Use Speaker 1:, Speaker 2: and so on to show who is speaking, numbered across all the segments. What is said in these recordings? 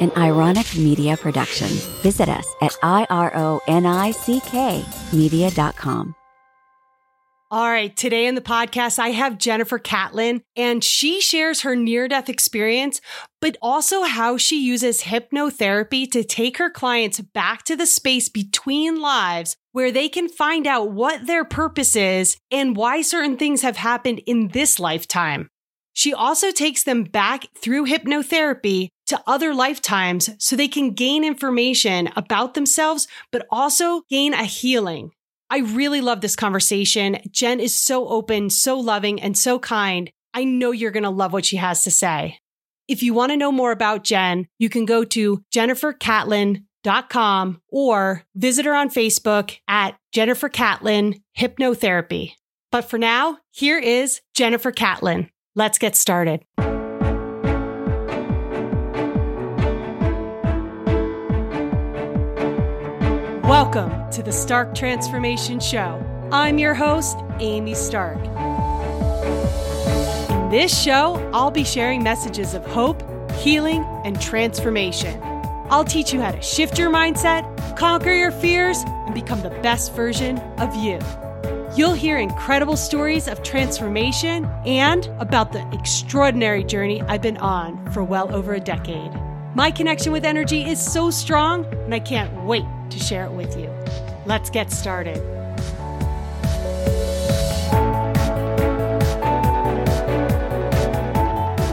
Speaker 1: an Ironick media production. Visit us at I-R-O-N-I-C-K media.com.
Speaker 2: All right, today in the podcast, I have Jennifer Catlin, and she shares her near death experience, but also how she uses hypnotherapy to take her clients back to the space between lives where they can find out what their purpose is and why certain things have happened in this lifetime. She also takes them back through hypnotherapy to other lifetimes so they can gain information about themselves, but also gain a healing. I really love this conversation. Jen is so open, so loving, and so kind. I know you're going to love what she has to say. If you want to know more about Jen, you can go to jennifercatlin.com or visit her on Facebook at Jennifer Catlin Hypnotherapy. But for now, here is Jennifer Catlin. Let's get started. Welcome to the Stark Transformation Show. I'm your host, Amy Stark. In this show, I'll be sharing messages of hope, healing, and transformation. I'll teach you how to shift your mindset, conquer your fears, and become the best version of you. You'll hear incredible stories of transformation and about the extraordinary journey I've been on for well over a decade. My connection with energy is so strong, and I can't wait to share it with you. Let's get started.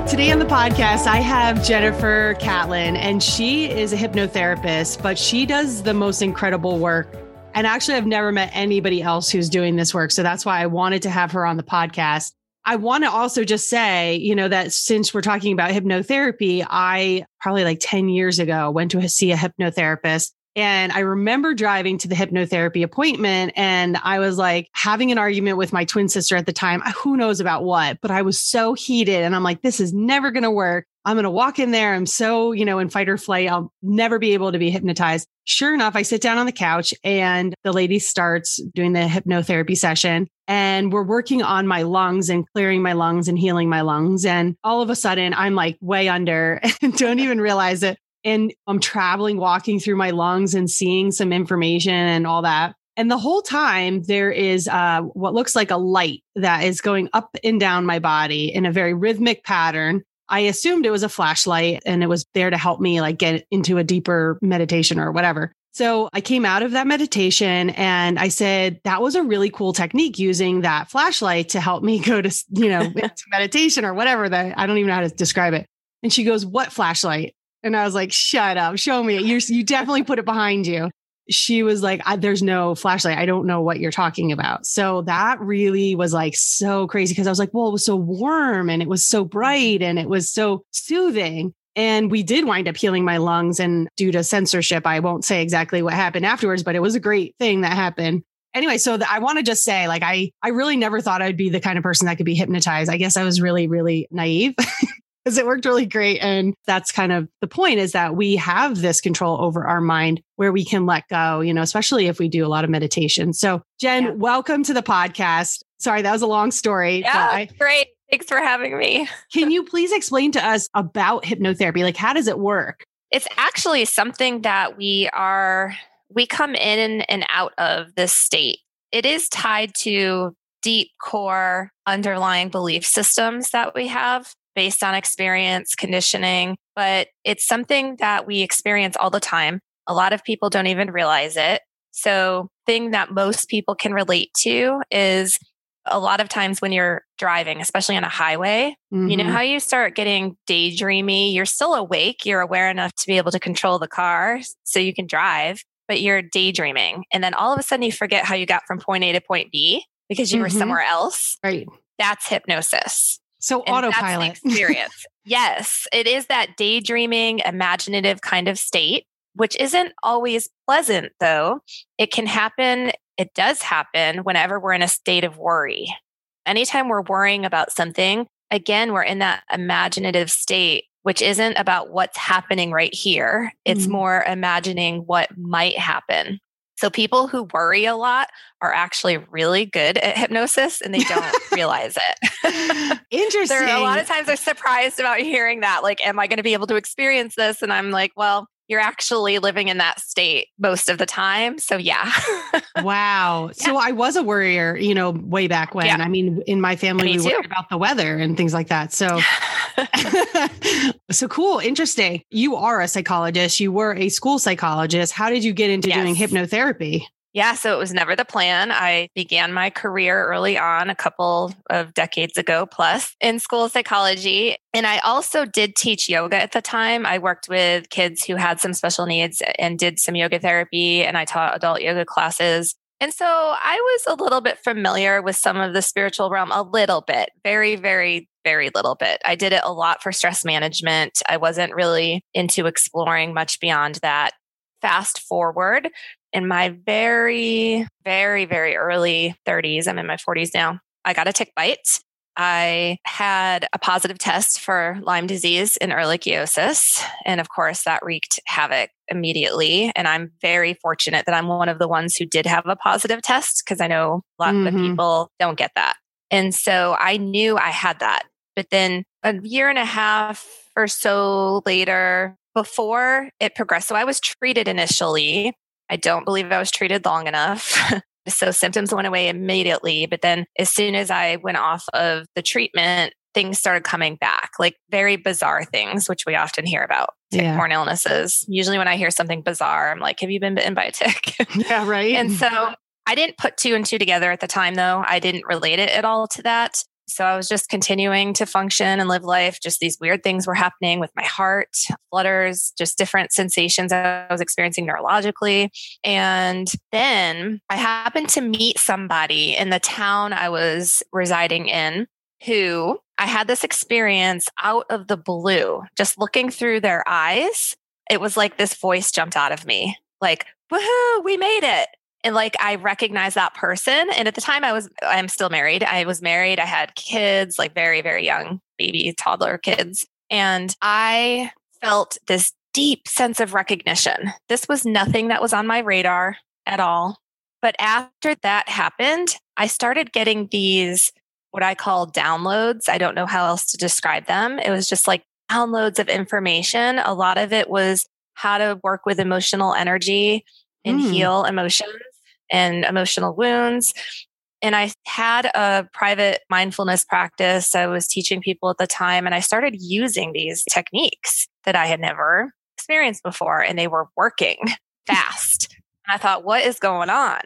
Speaker 2: Today on the podcast, I have Jennifer Catlin, and she is a hypnotherapist, but she does the most incredible work. And actually, I've never met anybody else who's doing this work. So that's why I wanted to have her on the podcast. I want to also just say, you know, that since we're talking about hypnotherapy, I probably like 10 years ago went to see a hypnotherapist and I remember driving to the hypnotherapy appointment and I was like having an argument with my twin sister at the time. Who knows about what, but I was so heated and I'm like, this is never going to work. I'm going to walk in there. I'm so, you know, in fight or flight. I'll never be able to be hypnotized. Sure enough, I sit down on the couch and the lady starts doing the hypnotherapy session and we're working on my lungs and clearing my lungs and healing my lungs. And all of a sudden I'm like way under and don't even realize it and I'm traveling, walking through my lungs and seeing some information and all that. And the whole time, there is uh, what looks like a light that is going up and down my body in a very rhythmic pattern. I assumed it was a flashlight and it was there to help me like get into a deeper meditation or whatever. So I came out of that meditation and I said, that was a really cool technique using that flashlight to help me go to, you know, into meditation or whatever that I don't even know how to describe it. And she goes, what flashlight? And I was like, shut up, show me. you you definitely put it behind you. She was like, there's no flashlight. I don't know what you're talking about. So that really was like so crazy because I was like, well, it was so warm and it was so bright and it was so soothing. And we did wind up healing my lungs. And due to censorship, I won't say exactly what happened afterwards, but it was a great thing that happened anyway so the, i want to just say like i i really never thought i'd be the kind of person that could be hypnotized i guess i was really really naive because it worked really great. And that's kind of the point is that we have this control over our mind where we can let go, you know, especially if we do a lot of meditation. So, Jen, yeah. welcome to the podcast. Sorry, that was a long story.
Speaker 3: Yeah, I, great. Thanks for having me.
Speaker 2: can you please explain to us about hypnotherapy? Like, how does it work?
Speaker 3: It's actually something that we are, we come in and out of this state. It is tied to deep core underlying belief systems that we have based on experience, conditioning, but it's something that we experience all the time. A lot of people don't even realize it. So, thing that most people can relate to is a lot of times when you're driving, especially on a highway, mm-hmm. you know mm-hmm. how you start getting daydreamy, you're still awake, you're aware enough to be able to control the car so you can drive, but you're daydreaming. And then all of a sudden you forget how you got from point A to point B because you mm-hmm. were somewhere else.
Speaker 2: Right.
Speaker 3: That's hypnosis.
Speaker 2: So and autopilot
Speaker 3: experience. yes, it is that daydreaming, imaginative kind of state, which isn't always pleasant though. It can happen, it does happen whenever we're in a state of worry. Anytime we're worrying about something, again, we're in that imaginative state, which isn't about what's happening right here. It's mm-hmm. more imagining what might happen. So people who worry a lot are actually really good at hypnosis and they don't realize it.
Speaker 2: Interesting.
Speaker 3: there are a lot of times they're surprised about hearing that. Like, am I going to be able to experience this? And I'm like, well, you're actually living in that state most of the time. So yeah.
Speaker 2: wow. Yeah. So I was a worrier, you know, way back when. Yeah. I mean, in my family, Me we too. worried about the weather and things like that. So so cool. Interesting. You are a psychologist. You were a school psychologist. How did you get into yes. doing hypnotherapy?
Speaker 3: Yeah, so it was never the plan. I began my career early on, a couple of decades ago plus, in school psychology. And I also did teach yoga at the time. I worked with kids who had some special needs and did some yoga therapy, and I taught adult yoga classes. And so I was a little bit familiar with some of the spiritual realm, a little bit, very, very, very little bit. I did it a lot for stress management. I wasn't really into exploring much beyond that. Fast forward, in my very, very, very early 30s, I'm in my 40s now, I got a tick bite. I had a positive test for Lyme disease and ehrlichiosis. And of course, that wreaked havoc immediately. And I'm very fortunate that I'm one of the ones who did have a positive test because I know a lot mm-hmm. of people don't get that. And so I knew I had that. But then a year and a half or so later, before it progressed, so I was treated initially I don't believe I was treated long enough. so symptoms went away immediately. But then as soon as I went off of the treatment, things started coming back, like very bizarre things, which we often hear about tick-borne yeah. illnesses. Usually when I hear something bizarre, I'm like, have you been bitten by a tick?
Speaker 2: Yeah, right.
Speaker 3: and so I didn't put two and two together at the time, though. I didn't relate it at all to that. So I was just continuing to function and live life. Just these weird things were happening with my heart, flutters, just different sensations I was experiencing neurologically. And then I happened to meet somebody in the town I was residing in who I had this experience out of the blue, just looking through their eyes. It was like this voice jumped out of me, like, woohoo, we made it and like I recognize that person. And at the time I was, I'm still married. I was married. I had kids, like very, very young baby, toddler kids. And I felt this deep sense of recognition. This was nothing that was on my radar at all. But after that happened, I started getting these, what I call downloads. I don't know how else to describe them. It was just like downloads of information. A lot of it was how to work with emotional energy and mm. heal emotions and emotional wounds. And I had a private mindfulness practice. I was teaching people at the time, and I started using these techniques that I had never experienced before, and they were working fast. and I thought, what is going on?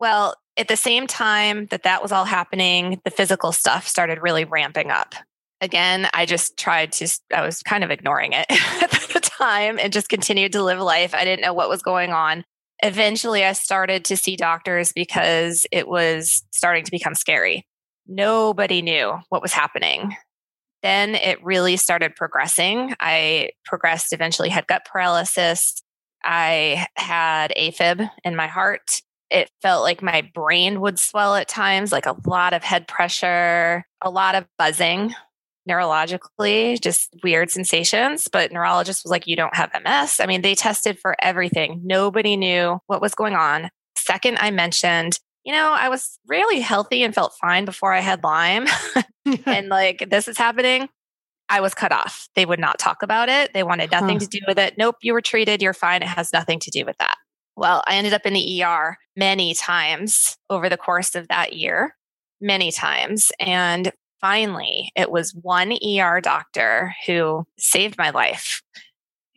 Speaker 3: Well, at the same time that that was all happening, the physical stuff started really ramping up. Again, I just tried to, I was kind of ignoring it at the time and just continued to live life. I didn't know what was going on eventually I started to see doctors because it was starting to become scary. Nobody knew what was happening. Then it really started progressing. I progressed, eventually had gut paralysis. I had AFib in my heart. It felt like my brain would swell at times, like a lot of head pressure, a lot of buzzing neurologically, just weird sensations. But neurologist was like, you don't have MS. I mean, they tested for everything. Nobody knew what was going on. Second, I mentioned, you know, I was really healthy and felt fine before I had Lyme. and like, this is happening. I was cut off. They would not talk about it. They wanted nothing huh. to do with it. Nope, you were treated. You're fine. It has nothing to do with that. Well, I ended up in the ER many times over the course of that year, many times. And finally, it was one ER doctor who saved my life,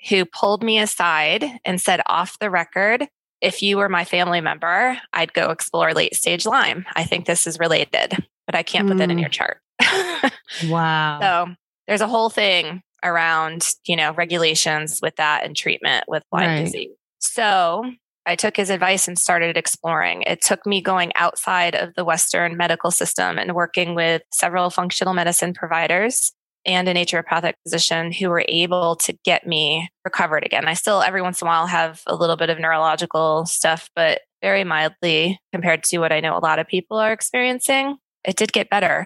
Speaker 3: who pulled me aside and said, off the record, if you were my family member, I'd go explore late stage Lyme. I think this is related, but I can't mm. put that in your mm. chart.
Speaker 2: wow.
Speaker 3: So there's a whole thing around, you know, regulations with that and treatment with Lyme right. disease. So I took his advice and started exploring. It took me going outside of the Western medical system and working with several functional medicine providers and a naturopathic physician who were able to get me recovered again. I still, every once in a while, have a little bit of neurological stuff, but very mildly compared to what I know a lot of people are experiencing. It did get better.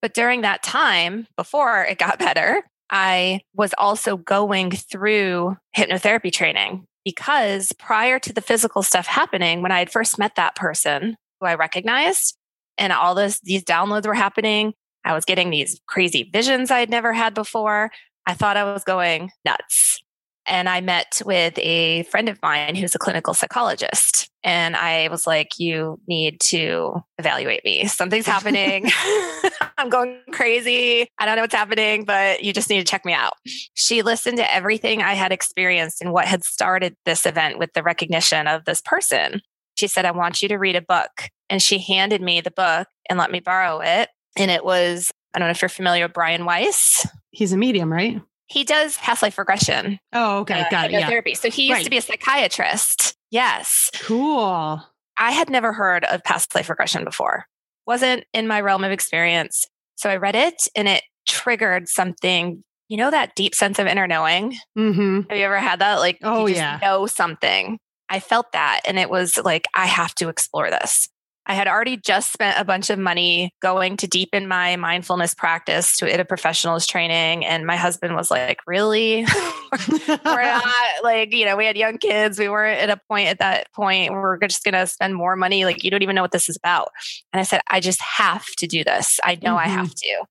Speaker 3: But during that time, before it got better, I was also going through hypnotherapy training because prior to the physical stuff happening, when I had first met that person who I recognized, and all this these downloads were happening, I was getting these crazy visions I'd never had before. I thought I was going nuts. And I met with a friend of mine who's a clinical psychologist. And I was like, You need to evaluate me. Something's happening. I'm going crazy. I don't know what's happening, but you just need to check me out. She listened to everything I had experienced and what had started this event with the recognition of this person. She said, I want you to read a book. And she handed me the book and let me borrow it. And it was, I don't know if you're familiar with Brian Weiss.
Speaker 2: He's a medium, right?
Speaker 3: He does past life regression.
Speaker 2: Oh, okay.
Speaker 3: uh,
Speaker 2: Got it. Yeah.
Speaker 3: hypnotherapy. So he used
Speaker 2: Right.
Speaker 3: to be a psychiatrist. Yes.
Speaker 2: Cool.
Speaker 3: I had never heard of past life regression before. Wasn't in my realm of experience. So I read it and it triggered something, you know, that deep sense of inner knowing.
Speaker 2: hmm
Speaker 3: Have you ever had that? Like,
Speaker 2: Oh,
Speaker 3: you just
Speaker 2: yeah.
Speaker 3: know something. I felt that. And it was like, I have to explore this. I had already just spent a bunch of money going to deepen my mindfulness practice to at a professionals training. And my husband was like, Really? we're not like, you know, we had young kids. We weren't at a point at that point where we're just going to spend more money. Like, you don't even know what this is about. And I said, I just have to do this. I know I mm-hmm. have to.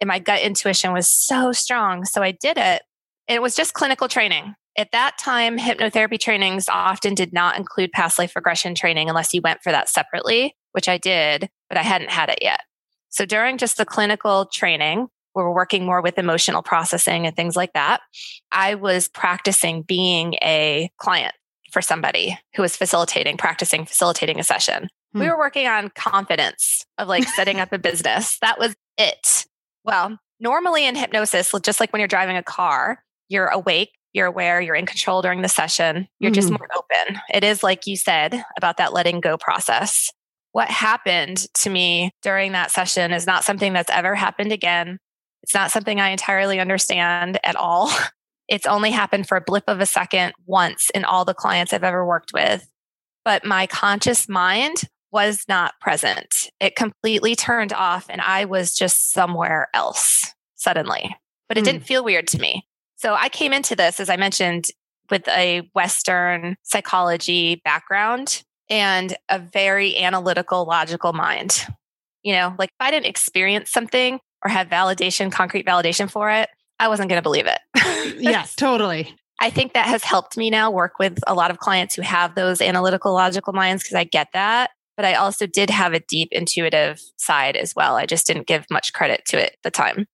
Speaker 3: And my gut intuition was so strong. So I did it. And it was just clinical training. At that time, hypnotherapy trainings often did not include past life regression training unless you went for that separately, which I did, but I hadn't had it yet. So during just the clinical training, we were working more with emotional processing and things like that. I was practicing being a client for somebody who was facilitating, practicing facilitating a session. We
Speaker 2: Hmm.
Speaker 3: were working on confidence of like setting up a business. That was it. Well, normally in hypnosis, just like when you're driving a car, you're awake, you're aware, you're in control during the session, you're just
Speaker 2: Mhm.
Speaker 3: more open. It is like you said about that letting go process. What happened to me during that session is not something that's ever happened again. It's not something I entirely understand at all. It's only happened for a blip of a second once in all the clients I've ever worked with. But my conscious mind was not present. It completely turned off, and I was just somewhere else suddenly. But it
Speaker 2: Hmm.
Speaker 3: didn't feel weird to me. So I came into this, as I mentioned, with a Western psychology background and a very analytical, logical mind. You know, like if I didn't experience something or have validation, concrete validation for it, I wasn't going to believe it.
Speaker 2: yes, totally.
Speaker 3: I think that has helped me now work with a lot of clients who have those analytical, logical minds because I get that. But I also did have a deep intuitive side as well. I just didn't give much credit to it at the time.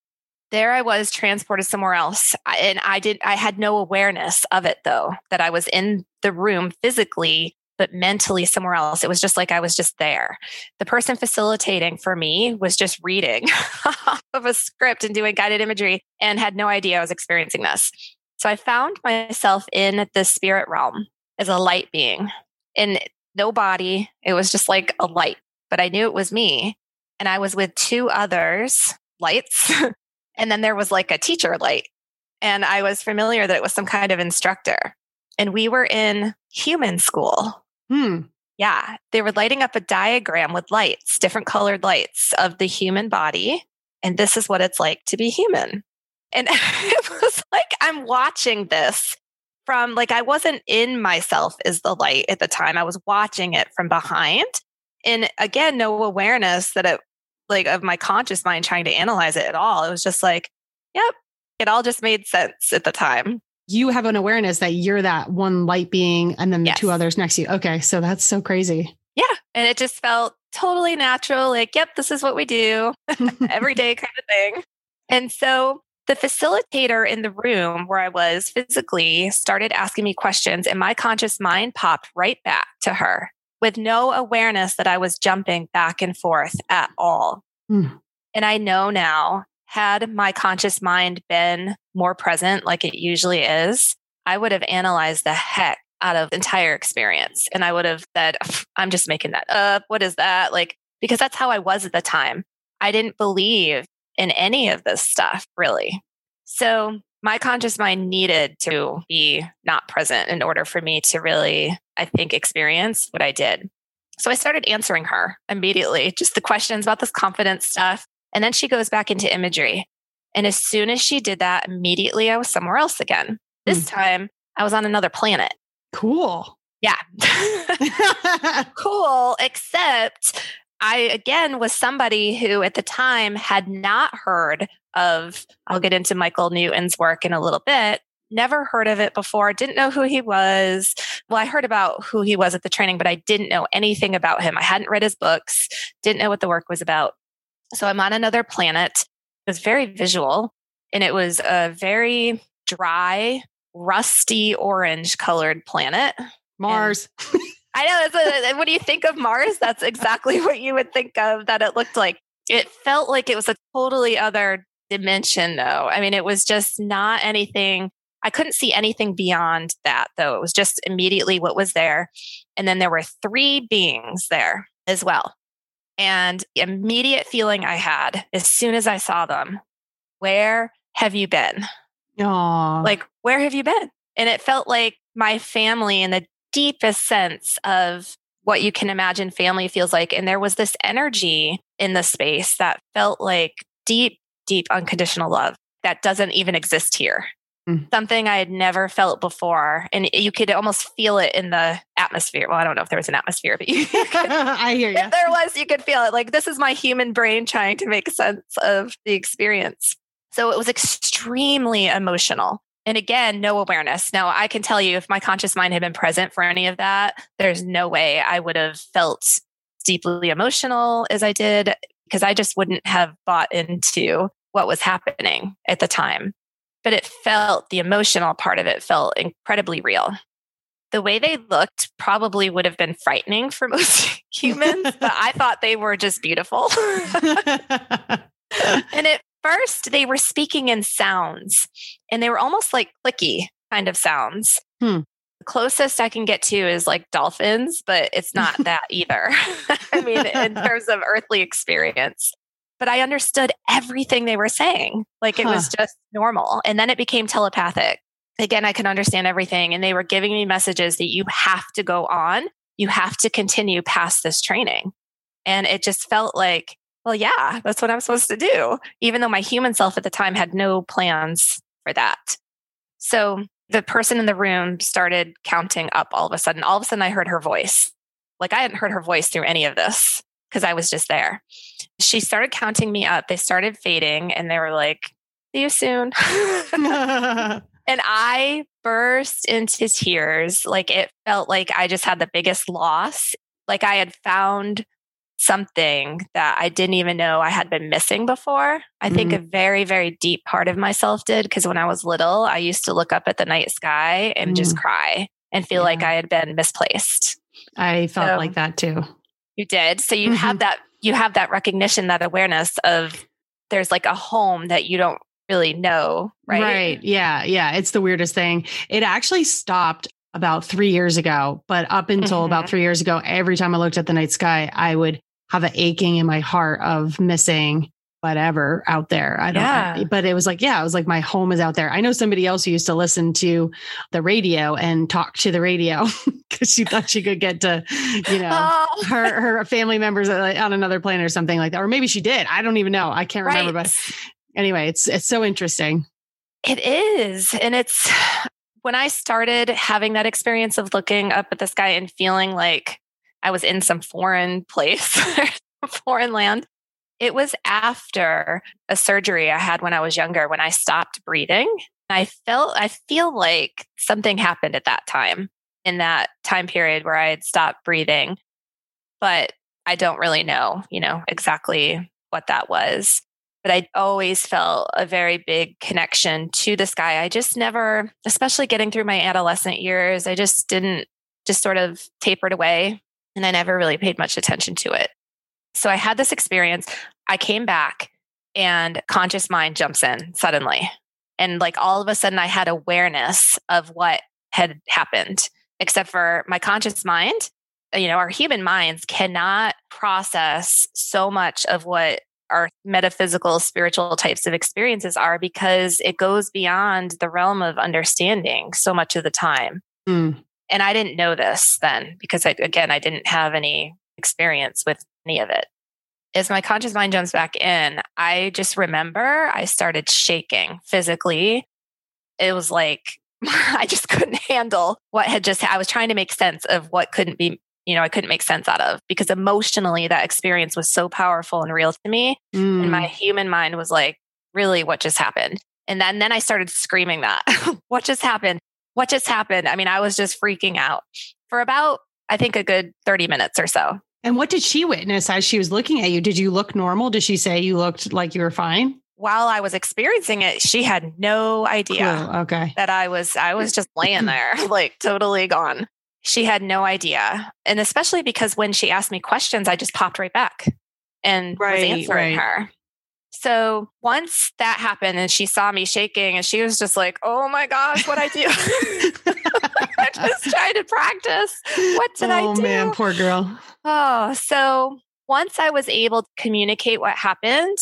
Speaker 3: There I was transported somewhere else. And I did, I had no awareness of it though, that I was in the room physically, but mentally somewhere else. It was just like I was just there. The person facilitating for me was just reading off of a script and doing guided imagery and had no idea I was experiencing this. So I found myself in the spirit realm as a light being in no body. It was just like a light, but I knew it was me. And I was with two others, lights. and then there was like a teacher light. And I was familiar that it was some kind of instructor. And we were in human school.
Speaker 2: Hmm.
Speaker 3: Yeah. They were lighting up a diagram with lights, different colored lights of the human body. And this is what it's like to be human. And it was like I'm watching this from like I wasn't in myself as the light at the time. I was watching it from behind. And again, no awareness that it like of my conscious mind trying to analyze it at all. It was just like, yep, it all just made sense at the time.
Speaker 2: You have an awareness that you're that one light being and then the two others next to you. Okay. So that's so crazy.
Speaker 3: Yeah. And it just felt totally natural. Like, yep, this is what we do every day kind of thing. And so the facilitator in the room where I was physically started asking me questions, and my conscious mind popped right back to her with no awareness that I was jumping back and forth at all.
Speaker 2: Hmm.
Speaker 3: And I know now, had my conscious mind been more present like it usually is, I would have analyzed the heck out of the entire experience. And I would have said, I'm just making that up. What is that? Like, because that's how I was at the time. I didn't believe in any of this stuff, really. So my conscious mind needed to be not present in order for me to really, I think, experience what I did. So I started answering her immediately, just the questions about this confidence stuff. And then she goes back into imagery. And as soon as she did that, immediately I was somewhere else again. This mm. time I was on another planet.
Speaker 2: Cool.
Speaker 3: Yeah. cool, except I again was somebody who at the time had not heard of, I'll get into Michael Newton's work in a little bit, never heard of it before, didn't know who he was. Well, I heard about who he was at the training, but I didn't know anything about him. I hadn't read his books, didn't know what the work was about. So I'm on another planet. It was very visual and it was a very dry, rusty orange colored planet.
Speaker 2: Mars.
Speaker 3: I know. A, when do you think of Mars, that's exactly what you would think of that it looked like. It felt like it was a totally other dimension, though. I mean, it was just not anything. I couldn't see anything beyond that, though. It was just immediately what was there. And then there were three beings there as well. And the immediate feeling I had as soon as I saw them, where have you been?
Speaker 2: Aww.
Speaker 3: Like, where have you been? And it felt like my family in the deepest sense of what you can imagine family feels like. And there was this energy in the space that felt like deep, deep unconditional love that doesn't even exist here. Mm. Something I had never felt before. And you could almost feel it in the atmosphere. Well, I don't know if there was an atmosphere, but you, could,
Speaker 2: I hear you.
Speaker 3: If there was, you could feel it. Like this is my human brain trying to make sense of the experience. So it was extremely emotional. And again, no awareness. Now, I can tell you if my conscious mind had been present for any of that, there's no way I would have felt deeply emotional as I did because I just wouldn't have bought into what was happening at the time. But it felt, the emotional part of it felt incredibly real. The way they looked probably would have been frightening for most humans, but I thought they were just beautiful. and at first they were speaking in sounds and they were almost like clicky kind of sounds. Hmm. The closest I can get to is like dolphins, but it's not that either. I mean, in terms of earthly experience. But I understood everything they were saying. Like it huh. was just normal. And then it became telepathic. Again, I could understand everything. And they were giving me messages that you have to go on, you have to continue past this training. And it just felt like well, yeah, that's what I'm supposed to do, even though my human self at the time had no plans for that. So the person in the room started counting up all of a sudden. All of a sudden, I heard her voice. Like I hadn't heard her voice through any of this because I was just there. She started counting me up. They started fading and they were like, see you soon. and I burst into tears. Like it felt like I just had the biggest loss. Like I had found something that I didn't even know I had been missing before. I mm-hmm. think a very, very deep part of myself did because when I was little, I used to look up at the night sky and mm. just cry and feel yeah. like I had been misplaced.
Speaker 2: I felt so, like that too.
Speaker 3: You did. So you mm-hmm. have that you have that recognition, that awareness of there's like a home that you don't really know, right?
Speaker 2: Right. Yeah. Yeah. It's the weirdest thing. It actually stopped about three years ago, but up until mm-hmm. about three years ago, every time I looked at the night sky, I would have an aching in my heart of missing whatever out there. I don't yeah. but it was like, yeah, it was like my home is out there. I know somebody else who used to listen to the radio and talk to the radio because she thought she could get to, you know, oh. her her family members uh, on another planet or something like that. Or maybe she did. I don't even know. I can't remember. But anyway, it's it's so interesting.
Speaker 3: It is. And it's when I started having that experience of looking up at the sky and feeling like I was in some foreign place, foreign land. It was after a surgery I had when I was younger when I stopped breathing. I felt, I feel like something happened at that time in that time period where I had stopped breathing. But I don't really know, you know, exactly what that was. But I always felt a very big connection to the sky. I just never, especially getting through my adolescent years, I just didn't just sort of tapered away and I never really paid much attention to it. So I had this experience. I came back and conscious mind jumps in suddenly. And like all of a sudden, I had awareness of what had happened, except for my conscious mind. You know, our human minds cannot process so much of what our metaphysical, spiritual types of experiences are because it goes beyond the realm of understanding so much of the time. Mm. And I didn't know this then because I, again, I didn't have any experience with any of it. As my conscious mind jumps back in, I just remember I started shaking physically. It was like I just couldn't handle what had just, I was trying to make sense of what couldn't be, you know, I couldn't make sense out of because emotionally that experience was so powerful and real to me.
Speaker 2: Mm.
Speaker 3: And my human mind was like, really, what just happened? And then, then I started screaming that, what just happened? What just happened? I mean, I was just freaking out for about, I think, a good 30 minutes or so.
Speaker 2: And what did she witness as she was looking at you? Did you look normal? Did she say you looked like you were fine?
Speaker 3: While I was experiencing it, she had no idea
Speaker 2: Cool. Okay.
Speaker 3: that I was I was just laying there, like totally gone. She had no idea. And especially because when she asked me questions, I just popped right back and
Speaker 2: Right,
Speaker 3: was answering
Speaker 2: right.
Speaker 3: her. So once that happened and she saw me shaking and she was just like, oh my gosh, what I do? I just tried to practice. What did I do?
Speaker 2: oh man, poor girl.
Speaker 3: Oh, so once I was able to communicate what happened,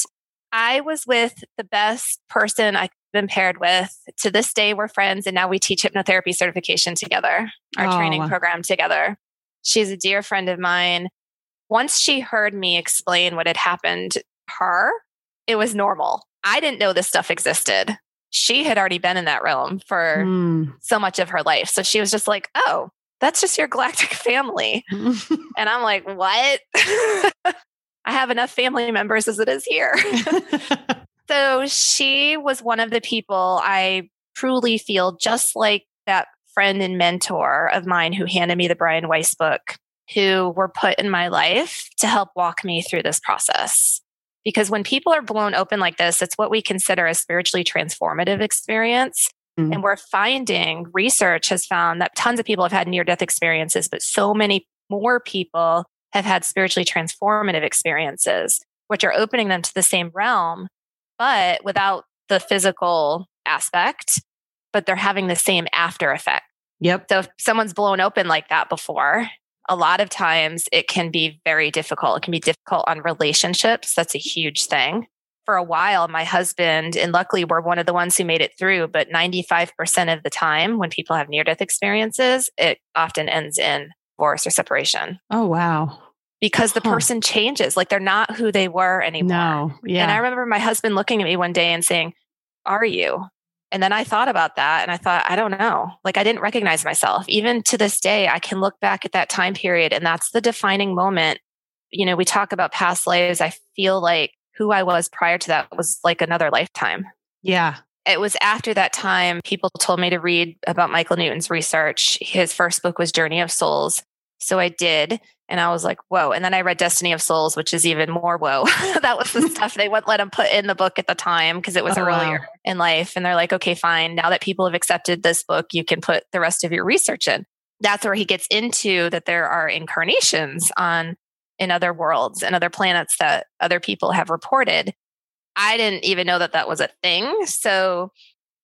Speaker 3: I was with the best person I've been paired with. To this day, we're friends, and now we teach hypnotherapy certification together, our
Speaker 2: Oh,
Speaker 3: training
Speaker 2: wow.
Speaker 3: program together. She's a dear friend of mine. Once she heard me explain what had happened her, it was normal. I didn't know this stuff existed. She had already been in that realm for
Speaker 2: Mm.
Speaker 3: so much of her life. So she was just like, oh, that's just your galactic family. And I'm like, what? I have enough family members as it is here. so she was one of the people I truly feel just like that friend and mentor of mine who handed me the Brian Weiss book, who were put in my life to help walk me through this process. Because when people are blown open like this, it's what we consider a spiritually transformative experience.
Speaker 2: Mm.
Speaker 3: And we're finding research has found that tons of people have had near death experiences, but so many more people have had spiritually transformative experiences, which are opening them to the same realm, but without the physical aspect, but they're having the same after effect.
Speaker 2: yep.
Speaker 3: So if someone's blown open like that before, a lot of times it can be very difficult. It can be difficult on relationships. That's a huge thing. For a while, my husband, and luckily we're one of the ones who made it through, but 95% of the time when people have near death experiences, it often ends in divorce or separation
Speaker 2: Oh wow.
Speaker 3: because the
Speaker 2: Huh.
Speaker 3: person changes. Like they're not who they were anymore.
Speaker 2: No. Yeah.
Speaker 3: And I remember my husband looking at me one day and saying, Are you? And then I thought about that and I thought, I don't know. Like I didn't recognize myself. Even to this day, I can look back at that time period and that's the defining moment. You know, we talk about past lives. I feel like who I was prior to that was like another lifetime.
Speaker 2: yeah.
Speaker 3: It was after that time, people told me to read about Michael Newton's research. His first book was Journey of Souls. So I did. And I was like, whoa. And then I read Destiny of Souls, which is even more whoa. that was the stuff they wouldn't let him put in the book at the time because it was
Speaker 2: Oh, wow.
Speaker 3: earlier in life. And they're like, okay, fine. Now that people have accepted this book, you can put the rest of your research in. That's where he gets into that there are incarnations on in other worlds and other planets that other people have reported. I didn't even know that that was a thing. So,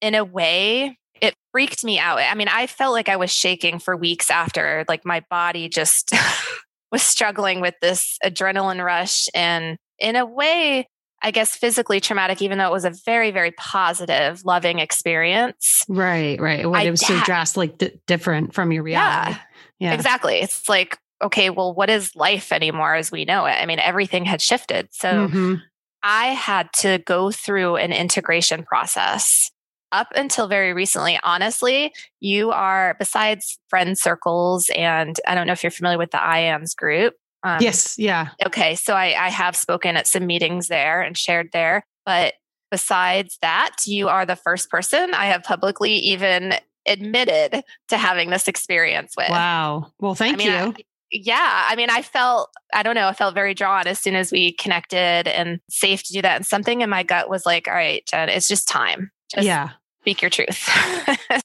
Speaker 3: in a way, it freaked me out. I mean, I felt like I was shaking for weeks after, like my body just was struggling with this adrenaline rush. And in a way, I guess physically traumatic, even though it was a very, very positive, loving experience.
Speaker 2: Right. Right. What
Speaker 3: I
Speaker 2: it was so drastically di- different from your reality.
Speaker 3: Yeah,
Speaker 2: Yeah.
Speaker 3: exactly. It's like, okay, well, what is life anymore as we know it? I mean, everything had shifted. So,
Speaker 2: Mhm.
Speaker 3: I had to go through an integration process. Up until very recently, honestly, you are, besides friend circles, and I don't know if you're familiar with the IANDS group. Um,
Speaker 2: yes. Yeah.
Speaker 3: Okay. So I, I have spoken at some meetings there and shared there. But besides that, you are the first person I have publicly even admitted to having this experience with.
Speaker 2: Wow. Well, thank
Speaker 3: I mean,
Speaker 2: you.
Speaker 3: I- yeah. I mean, I felt, I don't know, I felt very drawn as soon as we connected and safe to do that. And something in my gut was like, all right, Jen, it's just time. Just
Speaker 2: yeah.
Speaker 3: speak your truth.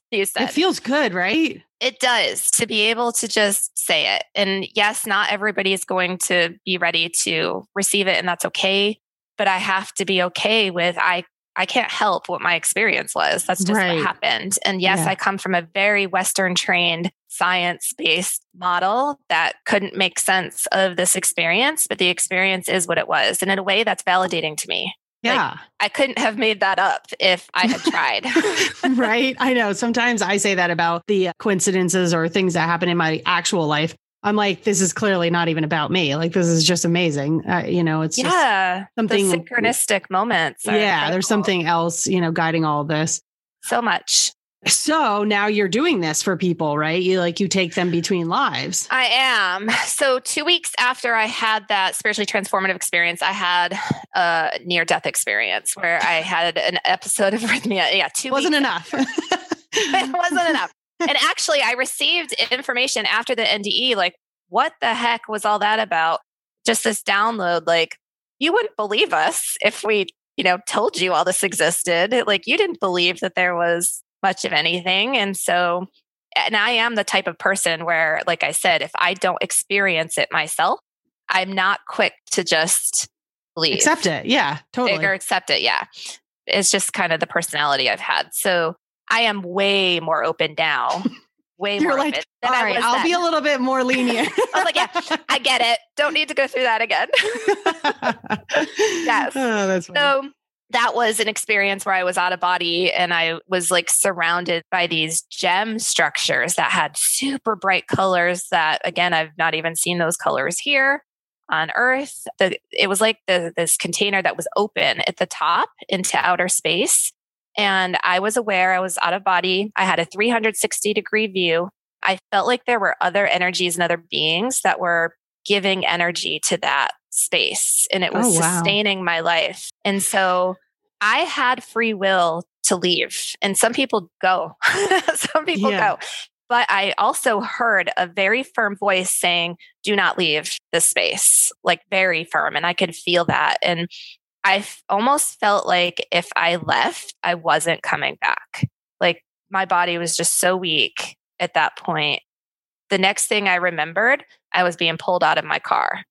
Speaker 3: you said.
Speaker 2: It feels good, right?
Speaker 3: It does to be able to just say it. And yes, not everybody is going to be ready to receive it, and that's okay. But I have to be okay with I I can't help what my experience was. That's just
Speaker 2: Right.
Speaker 3: what happened. And yes,
Speaker 2: Yeah.
Speaker 3: I come from a very Western trained, science based model that couldn't make sense of this experience, but the experience is what it was. And in a way, that's validating to me. Like,
Speaker 2: Yeah.
Speaker 3: I couldn't have made that up if I had tried.
Speaker 2: right. I know. Sometimes I say that about the coincidences or things that happen in my actual life. I'm like, this is clearly not even about me. Like, this is just amazing. Uh, you know, it's just
Speaker 3: yeah.
Speaker 2: something-
Speaker 3: synchronistic moments.
Speaker 2: yeah, there's something else, you know, guiding all this.
Speaker 3: so much.
Speaker 2: So now you're doing this for people, right? You like you take them between lives.
Speaker 3: I am. So 2 weeks after I had that spiritually transformative experience, I had a near death experience where I had an episode of arrhythmia. Yeah, 2
Speaker 2: Wasn't
Speaker 3: weeks
Speaker 2: enough.
Speaker 3: it wasn't enough. And actually, I received information after the NDE like, what the heck was all that about? Just this download, like, you wouldn't believe us if we, you know, told you all this existed. Like, you didn't believe that there was much of anything. And so, and I am the type of person where, like I said, if I don't experience it myself, I'm not quick to just leave.
Speaker 2: Accept it. Yeah, totally.
Speaker 3: Or accept it. Yeah. It's just kind of the personality I've had. So I am way more open now. Way
Speaker 2: You're
Speaker 3: more
Speaker 2: like,
Speaker 3: open
Speaker 2: all
Speaker 3: was
Speaker 2: I'll
Speaker 3: then.
Speaker 2: be a little bit more lenient.
Speaker 3: I was like, yeah, I get it. Don't need to go through that again. Yes.
Speaker 2: Oh, that's funny.
Speaker 3: so that was an experience where I was out of body and I was like surrounded by these gem structures that had super bright colors that again I've not even seen those colors here on earth. The, it was like the, this container that was open at the top into outer space and I was aware I was out of body. I had a 360 degree view. I felt like there were other energies and other beings that were giving energy to that space and it oh, was
Speaker 2: Oh, wow.
Speaker 3: sustaining my life. And so I had free will to leave. And some people go, some people
Speaker 2: Yeah.
Speaker 3: go. But I also heard a very firm voice saying, do not leave this space, like very firm. And I could feel that. And I f- almost felt like if I left, I wasn't coming back. Like my body was just so weak at that point. The next thing I remembered, I was being pulled out of my car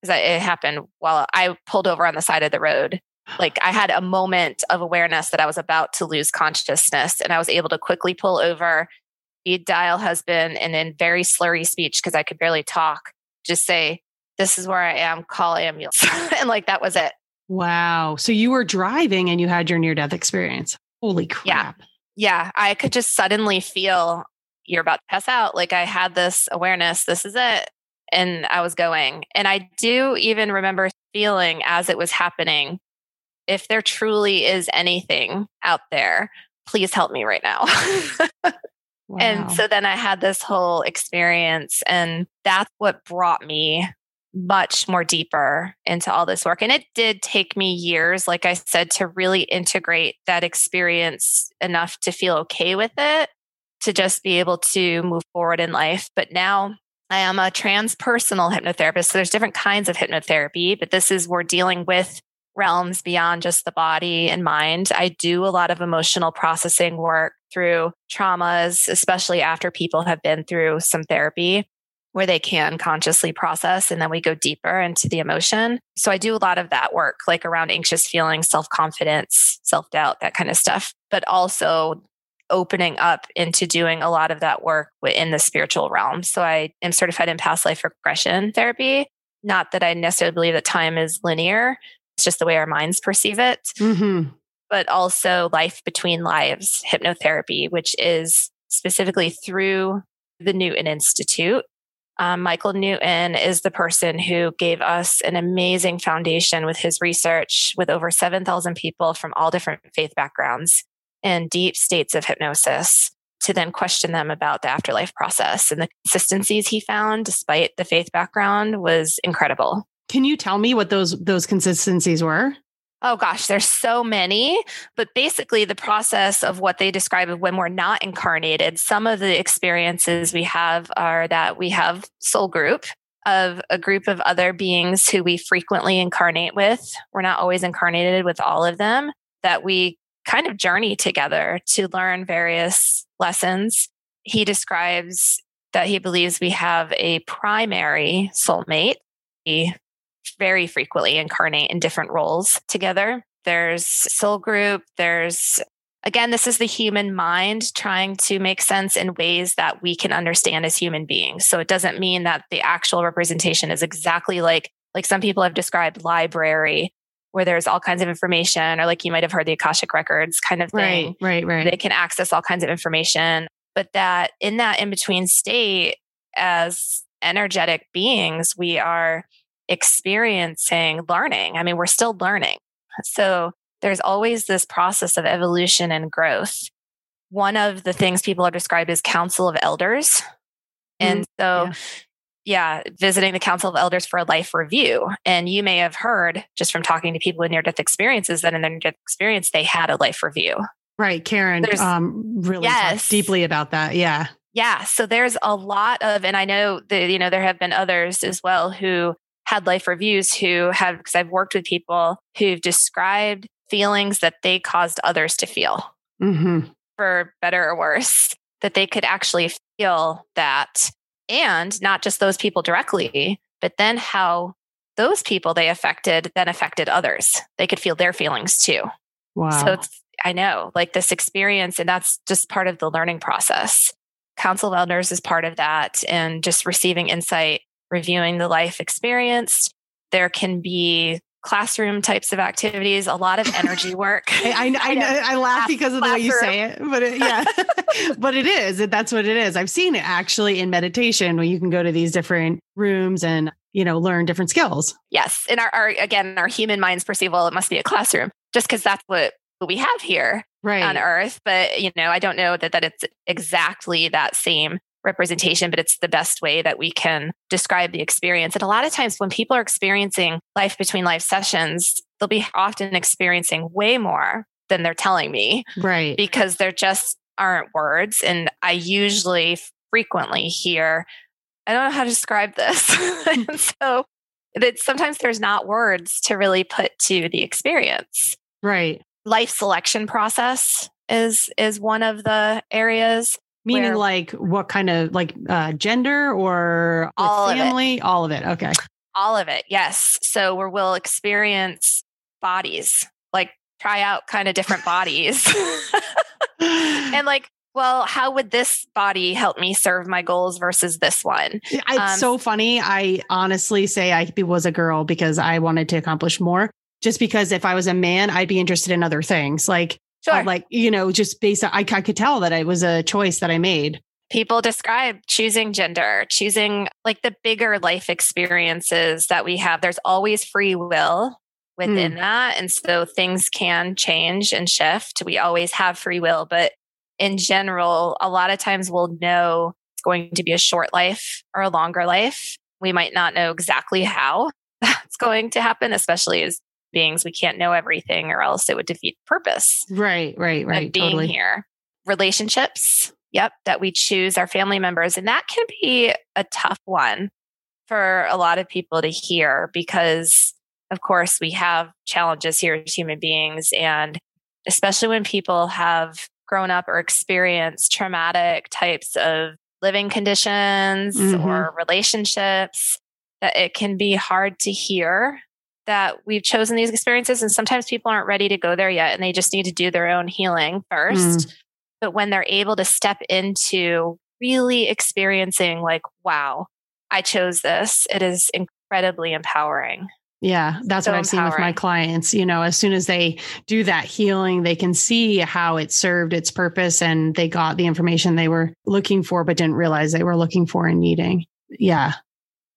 Speaker 3: because it happened while I pulled over on the side of the road. Like I had a moment of awareness that I was about to lose consciousness, and I was able to quickly pull over, be dial husband, and in very slurry speech because I could barely talk, just say, "This is where I am. Call ambulance," and like that was it.
Speaker 2: wow. So you were driving and you had your near death experience. Holy crap.
Speaker 3: Yeah. yeah, I could just suddenly feel you're about to pass out. Like I had this awareness, this is it. And I was going. And I do even remember feeling as it was happening, if there truly is anything out there, please help me right now.
Speaker 2: Wow.
Speaker 3: And so then I had this whole experience, and that's what brought me much more deeper into all this work. And it did take me years, like I said, to really integrate that experience enough to feel okay with it, to just be able to move forward in life. But now I am a transpersonal hypnotherapist. So there's different kinds of hypnotherapy, but this is we're dealing with realms beyond just the body and mind. I do a lot of emotional processing work through traumas, especially after people have been through some therapy where they can consciously process and then we go deeper into the emotion. So I do a lot of that work, like around anxious feelings, self confidence, self doubt, that kind of stuff, but also opening up into doing a lot of that work within the spiritual realm. So I am certified in past life regression therapy. Not that I necessarily believe that time is linear, it's just the way our minds perceive it
Speaker 2: Mhm.
Speaker 3: but also life between lives hypnotherapy, which is specifically through the Newton Institute. Um, Michael Newton is the person who gave us an amazing foundation with his research with over 7,000 people from all different faith backgrounds and deep states of hypnosis to then question them about the afterlife process. And the consistencies he found, despite the faith background, was incredible.
Speaker 2: Can you tell me what those those consistencies were?
Speaker 3: Oh gosh, there's so many. But basically, the process of what they describe of when we're not incarnated, some of the experiences we have are that we have soul group of a group of other beings who we frequently incarnate with. We're not always incarnated with all of them, that we kind of journey together to learn various lessons. He describes that he believes we have a primary soulmate. We very frequently incarnate in different roles together. There's soul group, there's again this is the human mind trying to make sense in ways that we can understand as human beings. So it doesn't mean that the actual representation is exactly like like some people have described library where there's all kinds of information or like you might have heard the akashic records kind of thing
Speaker 2: Right, right, right.
Speaker 3: they can access all kinds of information but that in that in between state as energetic beings we are experiencing learning i mean we're still learning so there's always this process of evolution and growth one of the things people are described as council of elders. And so, yeah. yeah, visiting the council of elders for a life review. And you may have heard just from talking to people with near death experiences that in their near death experience, they had a life review.
Speaker 2: Right. Karen um, really yes. deeply about that. Yeah.
Speaker 3: Yeah. So there's a lot of, and I know that, you know, there have been others as well who had life reviews who have, because I've worked with people who've described feelings that they caused others to feel. Mm-hmm for better or worse, that they could actually feel that. And not just those people directly, but then how those people they affected then affected others. They could feel their feelings too.
Speaker 2: Wow.
Speaker 3: So it's, I know, like this experience, and that's just part of the learning process. Council of Elders is part of that, and just receiving insight, reviewing the life experienced. There can be classroom types of activities, a lot of energy work.
Speaker 2: I, I, I, I laugh because of the way you say it, but it, yeah, but it is. That's what it is. I've seen it actually in meditation where you can go to these different rooms and, you know, learn different skills.
Speaker 3: Yes. And our, our again, our human minds perceive, well, it must be a classroom just because that's what, what we have here
Speaker 2: right.
Speaker 3: on earth. But, you know, I don't know that, that it's exactly that same representation, but it's the best way that we can describe the experience. And a lot of times when people are experiencing life between life sessions, they'll be often experiencing way more than they're telling me.
Speaker 2: Right.
Speaker 3: Because there just aren't words. And I usually frequently hear, I don't know how to describe this. and so that sometimes there's not words to really put to the experience.
Speaker 2: Right.
Speaker 3: Life selection process is is one of the areas
Speaker 2: Meaning, where, like what kind of like uh, gender or all family?
Speaker 3: Of
Speaker 2: all of it. Okay.
Speaker 3: All of it. Yes. So where we'll experience bodies, like try out kind of different bodies, and like well, how would this body help me serve my goals versus this one?
Speaker 2: It's um, so funny. I honestly say I was a girl because I wanted to accomplish more. Just because if I was a man, I'd be interested in other things. Like Sure. like, you know, just based on, I, I could tell that it was a choice that I made.
Speaker 3: People describe choosing gender, choosing like the bigger life experiences that we have. There's always free will within mm. that. And so things can change and shift. We always have free will, but in general, a lot of times we'll know it's going to be a short life or a longer life. We might not know exactly how that's going to happen, especially as beings. We can't know everything or else it would defeat purpose.
Speaker 2: Right, right, right.
Speaker 3: being
Speaker 2: totally.
Speaker 3: here. Relationships, yep, that we choose our family members. And that can be a tough one for a lot of people to hear because, of course, we have challenges here as human beings. And especially when people have grown up or experienced traumatic types of living conditions mm-hmm. or relationships, that it can be hard to hear that we've chosen these experiences and sometimes people aren't ready to go there yet and they just need to do their own healing first mm. but when they're able to step into really experiencing like wow i chose this it is incredibly empowering
Speaker 2: yeah, that's so what I've empowering. seen with my clients. You know, as soon as they do that healing, they can see how it served its purpose and they got the information they were looking for, but didn't realize they were looking for and needing. Yeah,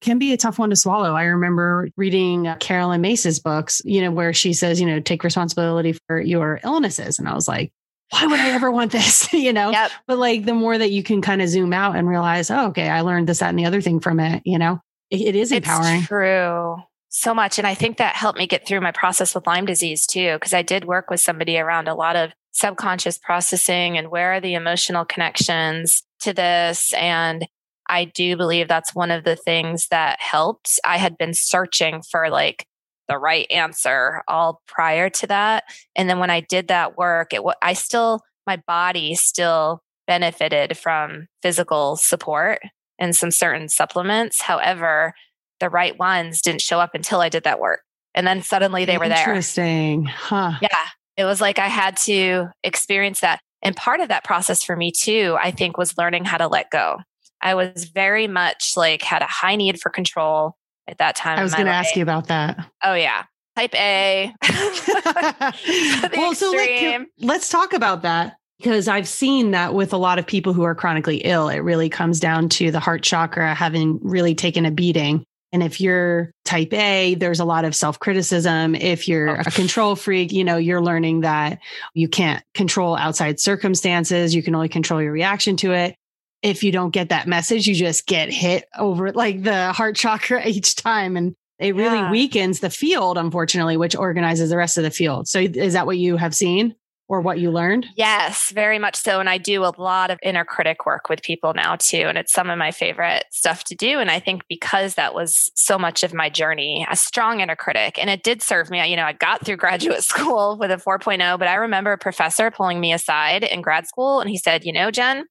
Speaker 2: can be a tough one to swallow. I remember reading uh, Carolyn Caroline Myss's books, you know, where she says, you know, take responsibility for your illnesses. And I was like, why would I ever want this? you know,
Speaker 3: yep.
Speaker 2: but like the more that you can kind of zoom out and realize, oh, okay, I learned this, that, and the other thing from it, you know, it, it is empowering.
Speaker 3: It's true. So much. And I think that helped me get through my process with Lyme disease too, because I did work with somebody around a lot of subconscious processing and where are the emotional connections to this and I do believe that's one of the things that helped. I had been searching for like the right answer all prior to that. And then when I did that work, it I still, my body still benefited from physical support and some certain supplements. However, the right ones didn't show up until I did that work. And then suddenly they were there.
Speaker 2: Interesting. Huh.
Speaker 3: Yeah. It was like I had to experience that. And part of that process for me too, I think, was learning how to let go. I was very much like had a high need for control at that time.
Speaker 2: I was going to ask you about that.
Speaker 3: Oh yeah, type A.
Speaker 2: well, so let, let's talk about that because I've seen that with a lot of people who are chronically ill, it really comes down to the heart chakra having really taken a beating. And if you're type A, there's a lot of self criticism. If you're
Speaker 3: Oh.
Speaker 2: a control freak, you know, you're learning that you can't control outside circumstances. You can only control your reaction to it. If you don't get that message, you just get hit over like the heart chakra each time. And it really
Speaker 3: Yeah.
Speaker 2: weakens the field, unfortunately, which organizes the rest of the field. So is that what you have seen or what you learned?
Speaker 3: Yes, very much so. And I do a lot of inner critic work with people now too. And it's some of my favorite stuff to do. And I think because that was so much of my journey, a strong inner critic, and it did serve me. You know, I got through graduate school with a 4.0, but I remember a professor pulling me aside in grad school and he said, You know, Jen,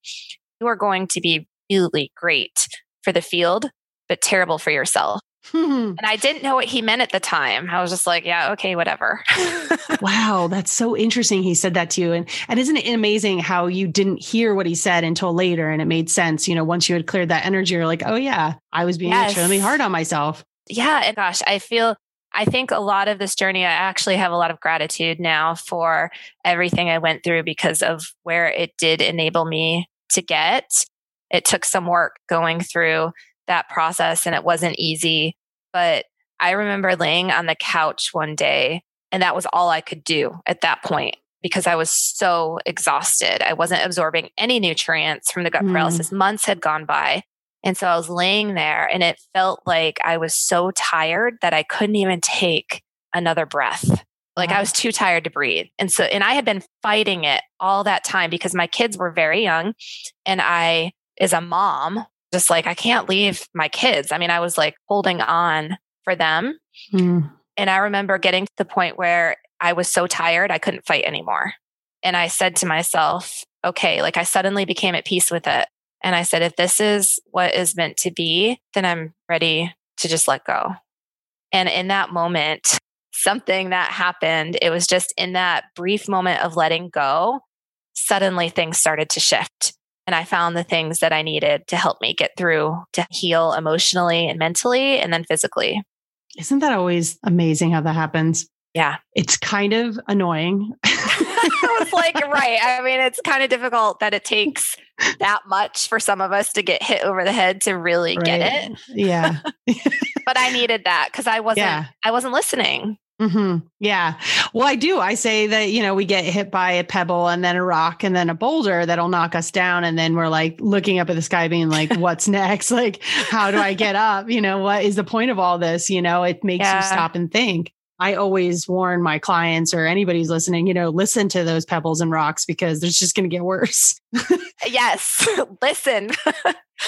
Speaker 3: you are going to be really great for the field, but terrible for yourself. Hmm. And I didn't know what he meant at the time. I was just like, yeah, okay, whatever.
Speaker 2: wow, that's so interesting. He said that to you. And and isn't it amazing how you didn't hear what he said until later and it made sense? You know, once you had cleared that energy, you're like, oh yeah, I was being
Speaker 3: Yes.
Speaker 2: extremely hard on myself.
Speaker 3: yeah, and gosh, I feel I think a lot of this journey, I actually have a lot of gratitude now for everything I went through because of where it did enable me to get. It took some work going through that process and it wasn't easy. But I remember laying on the couch one day and that was all I could do at that point because I was so exhausted. I wasn't absorbing any nutrients from the gut
Speaker 2: Mm.
Speaker 3: paralysis. Months had gone by. And so I was laying there and it felt like I was so tired that I couldn't even take another breath. Like I was too tired to breathe. And so, and I had been fighting it all that time because my kids were very young. And I, as a mom, just like, I can't leave my kids. I mean, I was like holding on for them.
Speaker 2: Mm.
Speaker 3: And I remember getting to the point where I was so tired, I couldn't fight anymore. And I said to myself, okay, like I suddenly became at peace with it. And I said, if this is what is meant to be, then I'm ready to just let go. And in that moment, something that happened, it was just in that brief moment of letting go, suddenly things started to shift. And I found the things that I needed to help me get through to heal emotionally and mentally and then physically.
Speaker 2: Isn't that always amazing how that happens?
Speaker 3: Yeah.
Speaker 2: It's kind of annoying.
Speaker 3: I was like, right. I mean, it's kind of difficult that it takes that much for some of us to get hit over the head to really get it.
Speaker 2: Yeah.
Speaker 3: But I needed that because I wasn't
Speaker 2: Yeah.
Speaker 3: I wasn't listening.
Speaker 2: Hmm Yeah. Well, I do. I say that, you know, we get hit by a pebble and then a rock and then a boulder that'll knock us down. And then we're like looking up at the sky, being like, what's next? Like, how do I get up? You know, what is the point of all this? You know, it makes
Speaker 3: Yeah.
Speaker 2: you stop and think. I always warn my clients or anybody who's listening, you know, listen to those pebbles and rocks because it's just going to get worse.
Speaker 3: Yes. listen.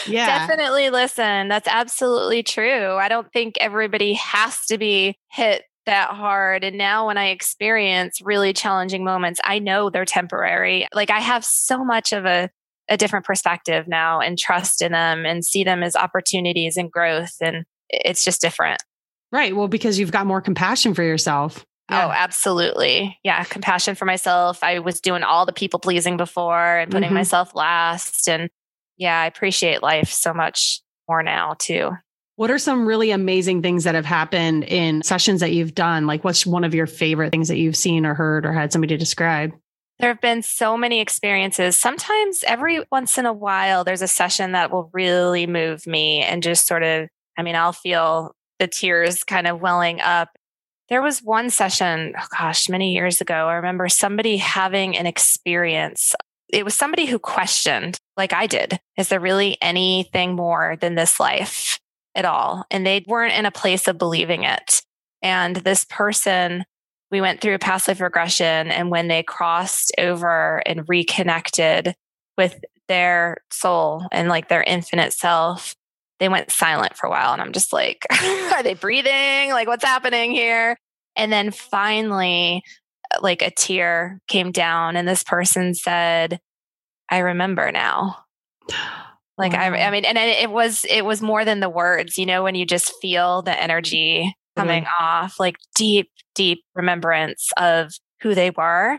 Speaker 2: Yeah.
Speaker 3: Definitely listen. That's absolutely true. I don't think everybody has to be hit that hard. And now when I experience really challenging moments, I know they're temporary. Like I have so much of a a different perspective now and trust in them and see them as opportunities and growth and it's just different.
Speaker 2: Right. Well, because you've got more compassion for yourself.
Speaker 3: Oh, absolutely. Yeah, compassion for myself. I was doing all the people pleasing before and putting
Speaker 2: Mhm.
Speaker 3: myself last and yeah, I appreciate life so much more now too.
Speaker 2: What are some really amazing things that have happened in sessions that you've done? Like, what's one of your favorite things that you've seen or heard or had somebody describe?
Speaker 3: There have been so many experiences. Sometimes every once in a while, there's a session that will really move me and just sort of, I mean, I'll feel the tears kind of welling up. There was one session, oh gosh, many years ago. I remember somebody having an experience. It was somebody who questioned, like I did, is there really anything more than this life at all? And they weren't in a place of believing it. And this person we went through a past life regression and when they crossed over and reconnected with their soul and like their infinite self they went silent for a while and i'm just like are they breathing like what's happening here and then finally uh, like a tear came down and this person said i remember now like I, I mean and it was it was more than the words you know when you just feel the energy mm-hmm. coming off like deep deep remembrance of who they were.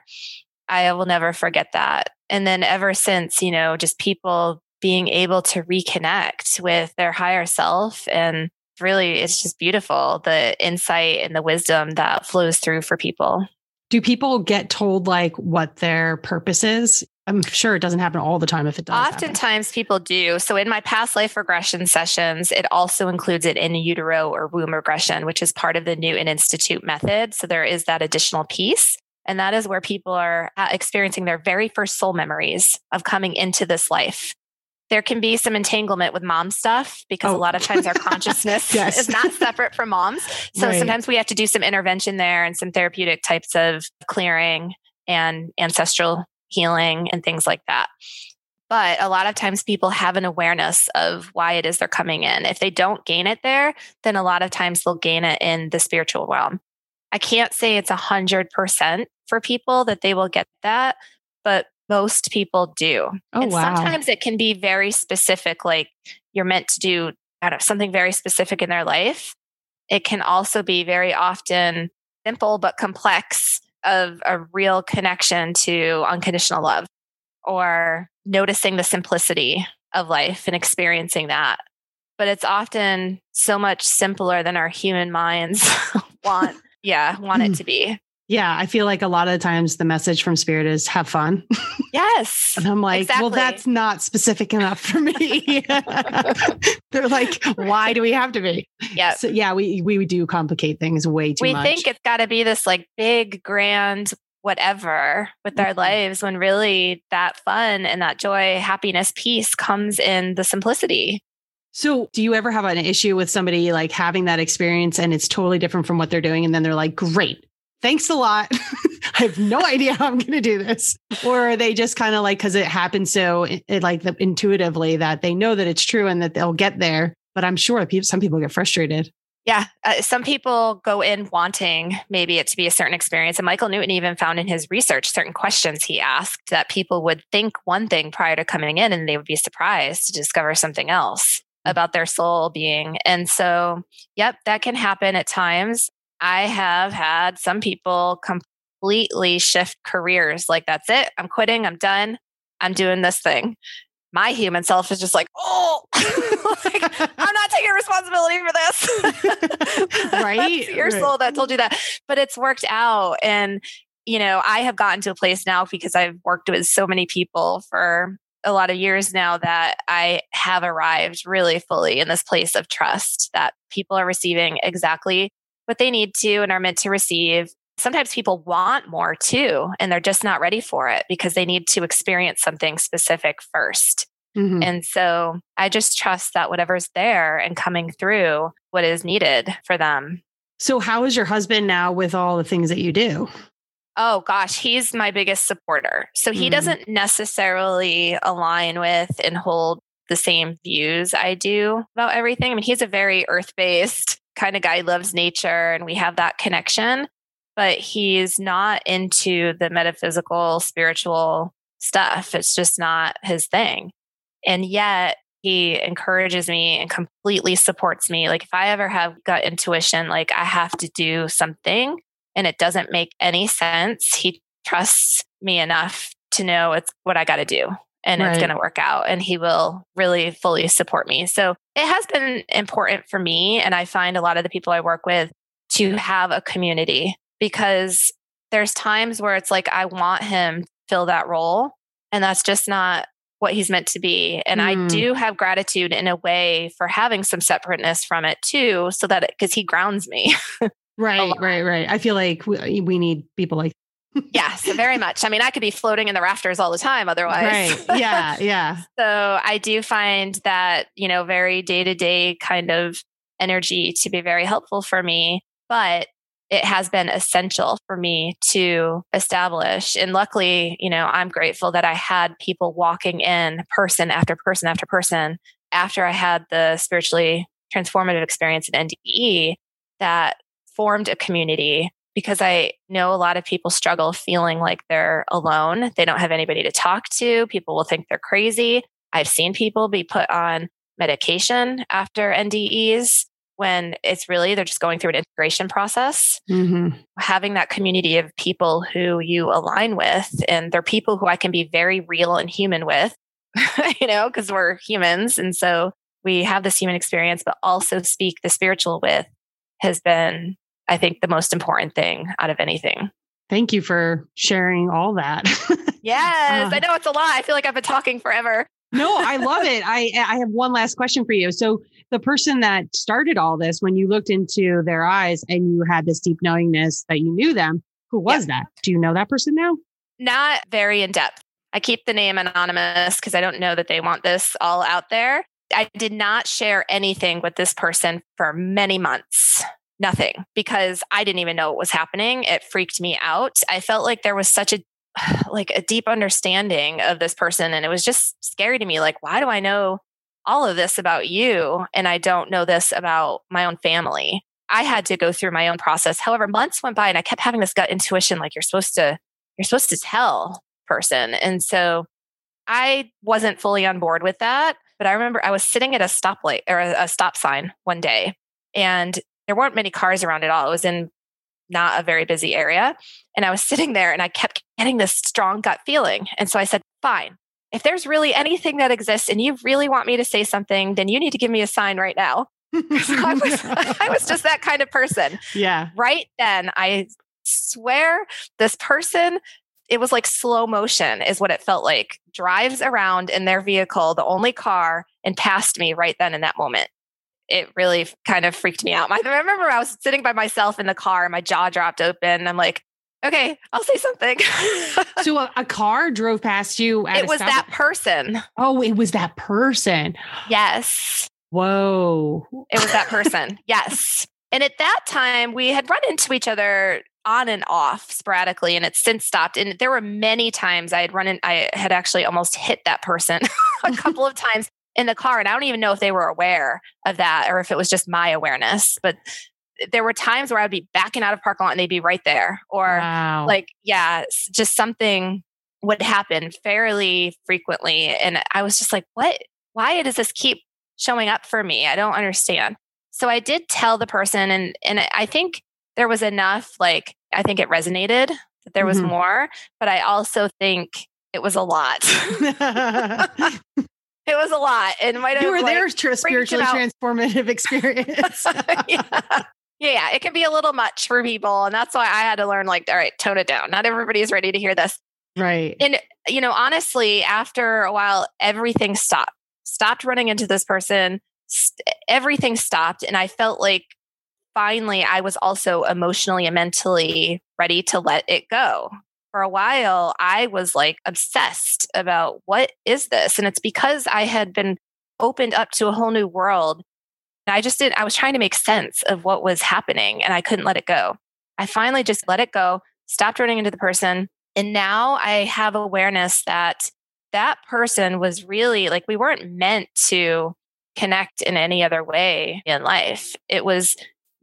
Speaker 3: I will never forget that. And then ever since you know just people being able to reconnect with their higher self and really it's just beautiful the insight and the wisdom that flows through for people.
Speaker 2: Do people get told like what their purpose is? I'm sure it doesn't happen all the time if it does. happen.
Speaker 3: Oftentimes people do. So in my past life regression sessions, it also includes it in utero or womb regression, which is part of the Newton Institute method. So there is that additional piece. And that is where people are uh, experiencing their very first soul memories of coming into this life. There can be some entanglement with mom stuff because
Speaker 2: Oh.
Speaker 3: a lot of times our consciousness
Speaker 2: Yes.
Speaker 3: is not separate from moms. So
Speaker 2: Right.
Speaker 3: sometimes we have to do some intervention there and some therapeutic types of clearing and ancestral healing and things like that. But a lot of times people have an awareness of why it is they're coming in. If they don't gain it there, then a lot of times they'll gain it in the spiritual realm. I can't say it's a hundred percent for people that they will get that, but most people do.
Speaker 2: Oh,
Speaker 3: and
Speaker 2: wow.
Speaker 3: sometimes it can be very specific, like you're meant to do I don't something very specific in their life. It can also be very often simple but complex of a real connection to unconditional love or noticing the simplicity of life and experiencing that. But it's often so much simpler than our human minds want, yeah, want it hmm. to be.
Speaker 2: Yeah, I feel like a lot of the times the message from spirit is have fun.
Speaker 3: Yes.
Speaker 2: And I'm like, well, that's not specific enough for me. They're like, why do we have to be?
Speaker 3: Yeah.
Speaker 2: So yeah, we we do complicate things way too
Speaker 3: we
Speaker 2: much.
Speaker 3: think it's got to be this like big grand whatever with our
Speaker 2: Mhm.
Speaker 3: lives when really that fun and that joy happiness peace comes in the simplicity
Speaker 2: so do you ever have an issue with somebody like having that experience and it's totally different from what they're doing and then they're like, great. Thanks a lot. I have no idea how I'm going to do this. Or are they just kind of like, because it happens so it, like the, intuitively that they know that it's true and that they'll get there. But I'm sure people, some people get frustrated.
Speaker 3: yeah uh, some people go in wanting maybe it to be a certain experience and michael newton even found in his research certain questions he asked that people would think one thing prior to coming in and they would be surprised to discover something else about their soul being and so yep that can happen at times i have had some people completely shift careers like that's it i'm quitting i'm done i'm doing this thing. My human self is just like oh! Like, i'm not taking responsibility for this.
Speaker 2: Right,
Speaker 3: your
Speaker 2: right.
Speaker 3: soul that told you that. But it's worked out and you know i have gotten to a place now because i've worked with so many people for a lot of years now that i have arrived really fully in this place of trust that people are receiving exactly what they need to and are meant to receive sometimes people want more too and they're just not ready for it because they need to experience something specific first
Speaker 2: Mhm.
Speaker 3: and so I just trust that whatever's there and coming through what is needed for them.
Speaker 2: So, how is your husband now with all the things that you do?
Speaker 3: Oh gosh, he's my biggest supporter. So he
Speaker 2: Mm.
Speaker 3: doesn't necessarily align with and hold the same views I do about everything. I mean, he's a very earth based kind of guy, loves nature, and we have that connection, but he's not into the metaphysical, spiritual stuff. It's just not his thing. And yet, he encourages me and completely supports me. Like, if I ever have gut intuition, like I have to do something and it doesn't make any sense, he trusts me enough to know it's what I got to do and
Speaker 2: Right.
Speaker 3: it's going to work out. And he will really fully support me. So it has been important for me. And I find a lot of the people I work with to have a community because there's times where it's like, I want him to fill that role. And that's just not what he's meant to be. And
Speaker 2: Mm.
Speaker 3: I do have gratitude in a way for having some separateness from it too, so that because he grounds me.
Speaker 2: Right, right, right. I feel like we, we need people like
Speaker 3: yeah, so very much. I mean, I could be floating in the rafters all the time otherwise.
Speaker 2: right. Yeah, yeah.
Speaker 3: so I do find that, you know, very day to day kind of energy to be very helpful for me. But it has been essential for me to establish. And luckily, you know, I'm grateful that I had people walking in person after person after person after I had the spiritually transformative experience at NDE that formed a community because I know a lot of people struggle feeling like they're alone. They don't have anybody to talk to. People will think they're crazy. I've seen people be put on medication after NDEs when it's really they're just going through an integration process.
Speaker 2: hmm
Speaker 3: Having that community of people who you align with, and they're people who I can be very real and human with, you know, because we're humans. And so we have this human experience, but also speak the spiritual with has been, I think, the most important thing out of anything.
Speaker 2: Thank you for sharing all that.
Speaker 3: Yes,
Speaker 2: Uh,
Speaker 3: I know it's a lot. I feel like I've been talking forever.
Speaker 2: no, I love it. I I have one last question for you. So the person that started all this, when you looked into their eyes and you had this deep knowingness that you knew them, who was that? Do you know that person now?
Speaker 3: Not very in depth. I keep the name anonymous because I don't know that they want this all out there. I did not share anything with this person for many months. Nothing because I didn't even know what was happening. It freaked me out. I felt like there was such a like a deep understanding of this person and it was just scary to me like why do I know all of this about you and I don't know this about my own family? I had to go through my own process. However, months went by and I kept having this gut intuition like you're supposed to you're supposed to tell person. And so I wasn't fully on board with that. But I remember I was sitting at a stoplight or a, a stop sign one day and there weren't many cars around at all. It was in not a very busy area. And I was sitting there and I kept getting this strong gut feeling. And so I said, fine. If there's really anything that exists and you really want me to say something, then you need to give me a sign right now. So I was, I was just that kind of person
Speaker 2: yeah.
Speaker 3: right then i swear this person it was like slow motion is what it felt like drives around in their vehicle the only car and passed me right then in that moment it really kind of freaked me out i remember i was sitting by myself in the car and my jaw dropped open i'm like okay i'll say something
Speaker 2: So a, a car drove past you. At
Speaker 3: it was that person
Speaker 2: Oh, it was that person.
Speaker 3: yes
Speaker 2: Whoa.
Speaker 3: It was that person. yes. And at that time, we had run into each other on and off sporadically, and it's since stopped. And there were many times I had run in, I had actually almost hit that person a couple of times in the car. And I don't even know if they were aware of that or if it was just my awareness. But there were times where I'd be backing out of parking lot and they'd be right there. Or
Speaker 2: wow.
Speaker 3: like, yeah, just something would happen fairly frequently. And I was just like, what? Why does this keep showing up for me? I don't understand. So I did tell the person, and and I think there was enough. Like I think it resonated that there was
Speaker 2: Mhm.
Speaker 3: more, but I also think it was a lot. it was a lot, and might have
Speaker 2: you were
Speaker 3: like,
Speaker 2: there spiritually transformative experience.
Speaker 3: yeah. yeah, it can be a little much for people, and that's why I had to learn. Like, all right, tone it down. Not everybody is ready to hear this.
Speaker 2: right.
Speaker 3: And you know, honestly, after a while, everything stopped. Stopped running into this person. St- everything stopped, and I felt like finally I was also emotionally and mentally ready to let it go. For a while, I was like obsessed about what is this, and it's because I had been opened up to a whole new world. And I just did. I was trying to make sense of what was happening, and I couldn't let it go. I finally just let it go. Stopped running into the person, and now I have awareness that that person was really like we weren't meant to connect in any other way in life. It was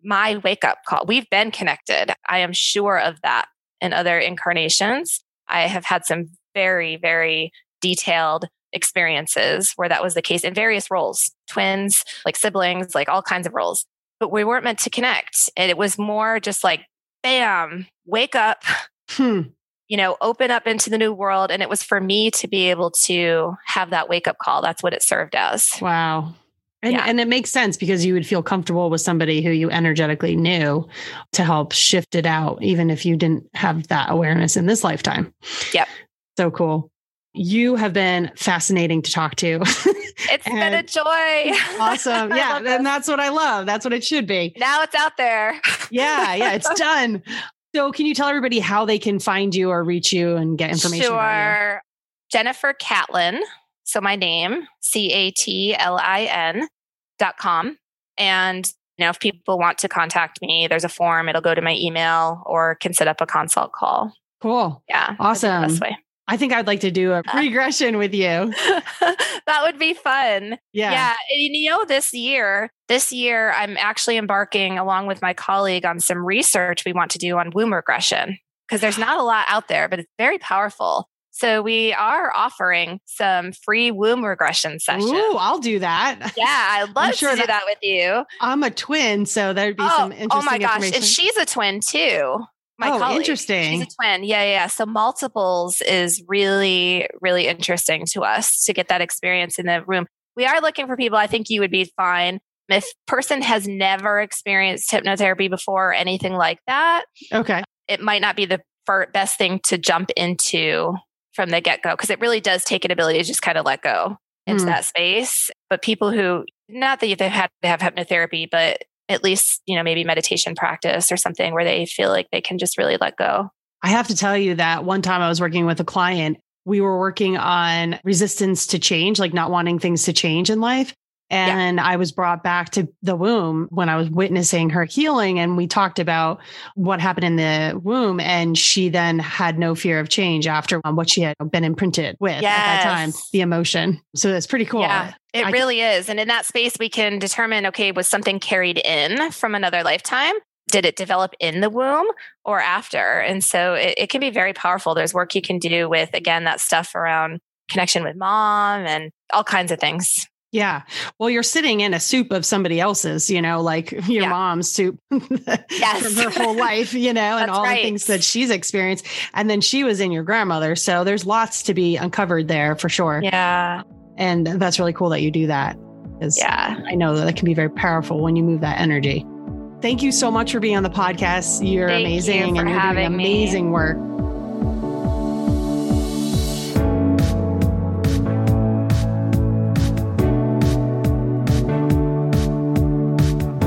Speaker 3: my wake up call. We've been connected. I am sure of that in other incarnations. I have had some very, very detailed experiences where that was the case in various roles twins, like siblings, like all kinds of roles. But we weren't meant to connect. And it was more just like, bam, wake up,
Speaker 2: Hmm.
Speaker 3: you know, open up into the new world. And it was for me to be able to have that wake up call. That's what it served as.
Speaker 2: Wow. And,
Speaker 3: Yeah.
Speaker 2: and it makes sense because you would feel comfortable with somebody who you energetically knew to help shift it out, even if you didn't have that awareness in this lifetime.
Speaker 3: Yep.
Speaker 2: So cool. You have been fascinating to talk to.
Speaker 3: It's been a joy.
Speaker 2: awesome. Yeah. And
Speaker 3: this.
Speaker 2: that's what I love. That's what it should be.
Speaker 3: now it's out there.
Speaker 2: Yeah. Yeah. It's done. So, can you tell everybody how they can find you or reach you and get information? about
Speaker 3: Sure. Jennifer Catlin. So my name, C A T L I N dot com. And you know, if people want to contact me, there's a form. It'll go to my email or can set up a consult call.
Speaker 2: Cool.
Speaker 3: Yeah.
Speaker 2: Awesome.
Speaker 3: best way.
Speaker 2: I think I'd like to do a regression with you.
Speaker 3: that would be fun.
Speaker 2: Yeah.
Speaker 3: Yeah. And you know, this year, this year, I'm actually embarking along with my colleague on some research we want to do on womb regression because there's not a lot out there, but it's very powerful. So we are offering some free womb regression sessions.
Speaker 2: Ooh, I'll do that.
Speaker 3: Yeah, I'd love
Speaker 2: sure
Speaker 3: to do
Speaker 2: that-
Speaker 3: that with you.
Speaker 2: I'm a twin, so there'd be
Speaker 3: Oh,
Speaker 2: some interesting
Speaker 3: oh my gosh. And she's a twin too. My
Speaker 2: Oh,
Speaker 3: colleague.
Speaker 2: interesting.
Speaker 3: She's a twin. Yeah, yeah. So multiples is really, really interesting to us to get that experience in the room. We are looking for people. I think you would be fine. If person has never experienced hypnotherapy before or anything like that,
Speaker 2: okay.
Speaker 3: it might not be the best thing to jump into from the get go because it really does take an ability to just kind of let go into mm. that space. But people who, not that they've had to have hypnotherapy, but at least, you know, maybe meditation practice or something where they feel like they can just really let go.
Speaker 2: I have to tell you that one time I was working with a client, we were working on resistance to change, like not wanting things to change in life. And yeah. I was brought back to the womb when I was witnessing her healing. And we talked about what happened in the womb. And she then had no fear of change after um, what she had been imprinted with yes. at that time, the emotion. So it's pretty cool.
Speaker 3: Yeah. It I, really is. And in that space, we can determine okay, was something carried in from another lifetime? Did it develop in the womb or after? And so it, it can be very powerful. There's work you can do with, again, that stuff around connection with mom and all kinds of things.
Speaker 2: Yeah. Well, you're sitting in a soup of somebody else's, you know, like your yeah. mom's soup yes. from her whole life, you know, and all right. the things that she's experienced. And then she was in your grandmother. So there's lots to be uncovered there for sure.
Speaker 3: Yeah.
Speaker 2: And that's really cool that you do that.
Speaker 3: Yeah.
Speaker 2: I know that it can be very powerful when you move that energy. Thank you so much for being on the podcast. You're
Speaker 3: Thank
Speaker 2: amazing
Speaker 3: you
Speaker 2: and you're doing amazing
Speaker 3: me.
Speaker 2: work.